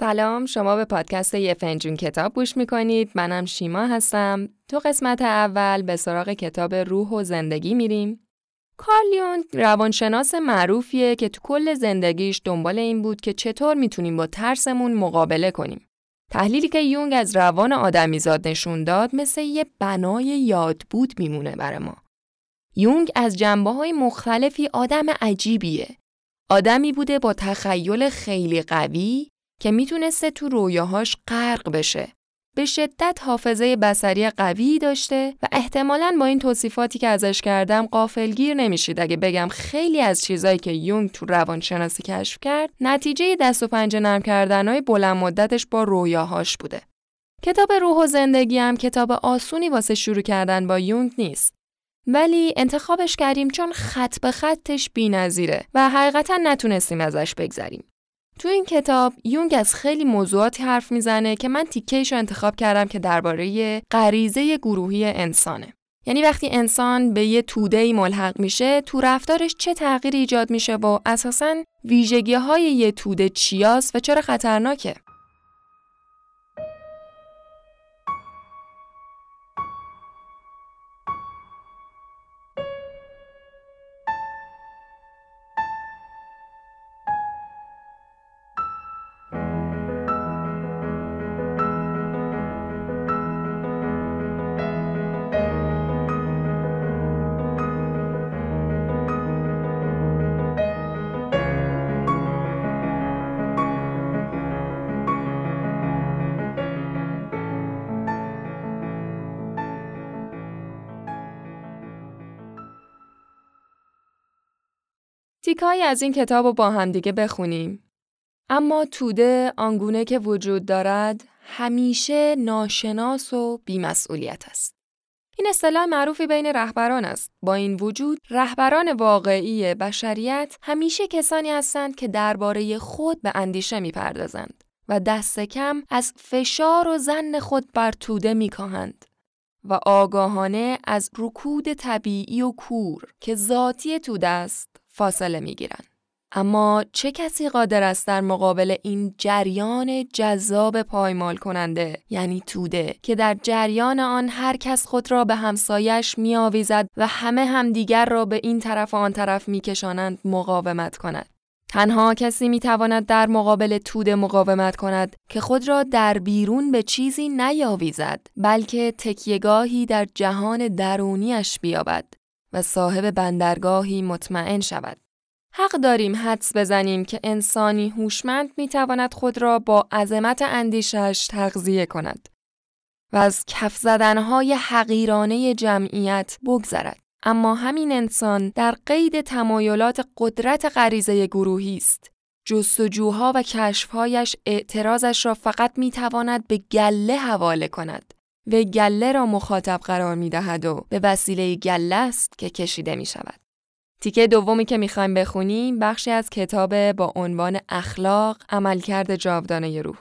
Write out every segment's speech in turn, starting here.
سلام شما به پادکست یه فنجون کتاب گوش می‌کنید. منم شیما هستم. تو قسمت اول به سراغ کتاب روح و زندگی میریم. کارل روانشناس معروفیه که تو کل زندگیش دنبال این بود که چطور می‌تونیم با ترسمون مقابله کنیم. تحلیلی که یونگ از روان آدمیزاد نشون داد مثل یه بنای یاد بود میمونه برای ما. یونگ از جنبه های مختلفی آدم عجیبیه. آدمی بوده با تخیل خیلی قوی که می‌تونسته تو رویاهاش غرق بشه. به شدت حافظه بسری قوی داشته و احتمالاً با این توصیفاتی که ازش کردم قافلگیر نمیشید اگه بگم خیلی از چیزایی که یونگ تو روانشناسی کشف کرد نتیجه دست و پنجه نرم کردنهای بلند مدتش با رویاهاش بوده. کتاب روح و زندگی هم کتاب آسونی واسه شروع کردن با یونگ نیست. ولی انتخابش کردیم چون خط به خطش بی‌نظیره و حقیقتا نتونستیم ازش بگذریم. تو این کتاب یونگ از خیلی موضوعاتی حرف می‌زنه که من تیکهش رو انتخاب کردم که درباره غریزه گروهی انسانه. یعنی وقتی انسان به یه توده ملحق میشه تو رفتارش چه تغییری ایجاد میشه و اساساً ویژگی های یه توده چیاست و چرا خطرناکه؟ تیکایی از این کتاب رو با همدیگه بخونیم. اما توده آنگونه که وجود دارد همیشه ناشناس و بیمسئولیت است. این اصطلاح معروفی بین رهبران است. با این وجود رهبران واقعی بشریت همیشه کسانی هستند که درباره خود به اندیشه می‌پردازند و دست کم از فشار و زن خود بر توده میکاهند و آگاهانه از رکود طبیعی و کور که ذاتی توده است فاصله می گیرن. اما چه کسی قادر است در مقابل این جریان جذاب پایمال کننده یعنی توده که در جریان آن هر کس خود را به همسایش می آویزد و همه همدیگر را به این طرف و آن طرف می کشانند مقاومت کند. تنها کسی می تواند در مقابل توده مقاومت کند که خود را در بیرون به چیزی نیاویزد بلکه تکیگاهی در جهان درونیش بیابد و صاحب بندرگاهی مطمئن شود. حق داریم حدس بزنیم که انسانی هوشمند می‌تواند خود را با عظمت اندیشش تغذیه کند و از کف زدنهای حقیرانه جمعیت بگذرد. اما همین انسان در قید تمایلات قدرت غریزه گروهی است. جستجوها و کشفهایش اعتراضش را فقط می‌تواند به گله حواله کند. و گله را مخاطب قرار می دهد و به وسیله گله است که کشیده می شود. تیکه دومی که می‌خوایم بخونیم بخشی از کتاب با عنوان اخلاق عملکرد جاودانه روح.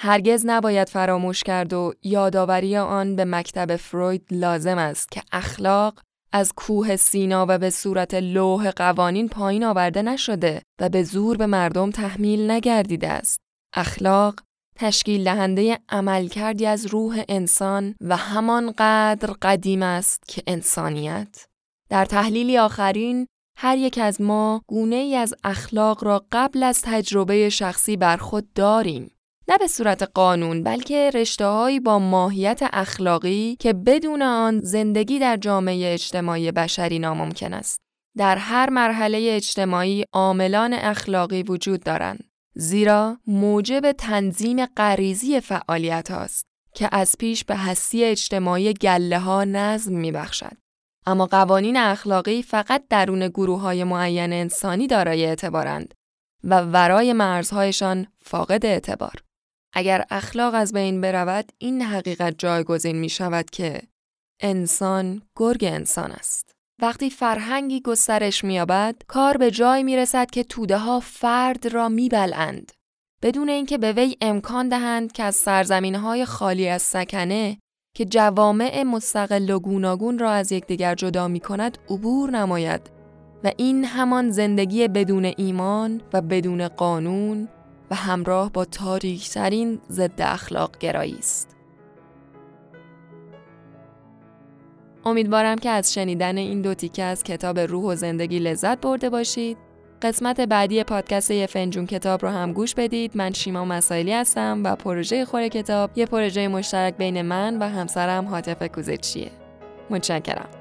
هرگز نباید فراموش کرد و یادآوری آن به مکتب فروید لازم است که اخلاق از کوه سینا و به صورت لوح قوانین پایین آورده نشده و به زور به مردم تحمیل نگردیده است. اخلاق تشکیل دهنده عمل کردی از روح انسان و همانقدر قدیم است که انسانیت. در تحلیلی آخرین هر یک از ما گونه ای از اخلاق را قبل از تجربه شخصی بر خود داریم. نه به صورت قانون بلکه رشتههایی با ماهیت اخلاقی که بدون آن زندگی در جامعه اجتماعی بشری ناممکن است. در هر مرحله اجتماعی عاملان اخلاقی وجود دارند. زیرا موجب تنظیم غریزی فعالیت هاست که از پیش به هستی اجتماعی گله ها نظم می بخشد. اما قوانین اخلاقی فقط درون گروه های معین انسانی دارای اعتبارند و ورای مرزهایشان فاقد اعتبار. اگر اخلاق از بین برود این حقیقت جایگزین می شود که انسان گرگ انسان است. وقتی فرهنگی گسترش می‌یابد، کار به جای می‌رسد که توده ها فرد را میبلند. بدون اینکه به وی امکان دهند که از سرزمین های خالی از سکنه که جوامع مستقل و گوناگون را از یکدیگر جدا می کند عبور نماید و این همان زندگی بدون ایمان و بدون قانون و همراه با تاریکترین ضد اخلاق گرایی است. امیدوارم که از شنیدن این دو تیکه از کتاب روح و زندگی لذت برده باشید. قسمت بعدی پادکست یه فنجون کتاب رو هم گوش بدید. من شیما مسائلی هستم و پروژه خور کتاب یه پروژه مشترک بین من و همسرم حاطف کوزچیه. متشکرم.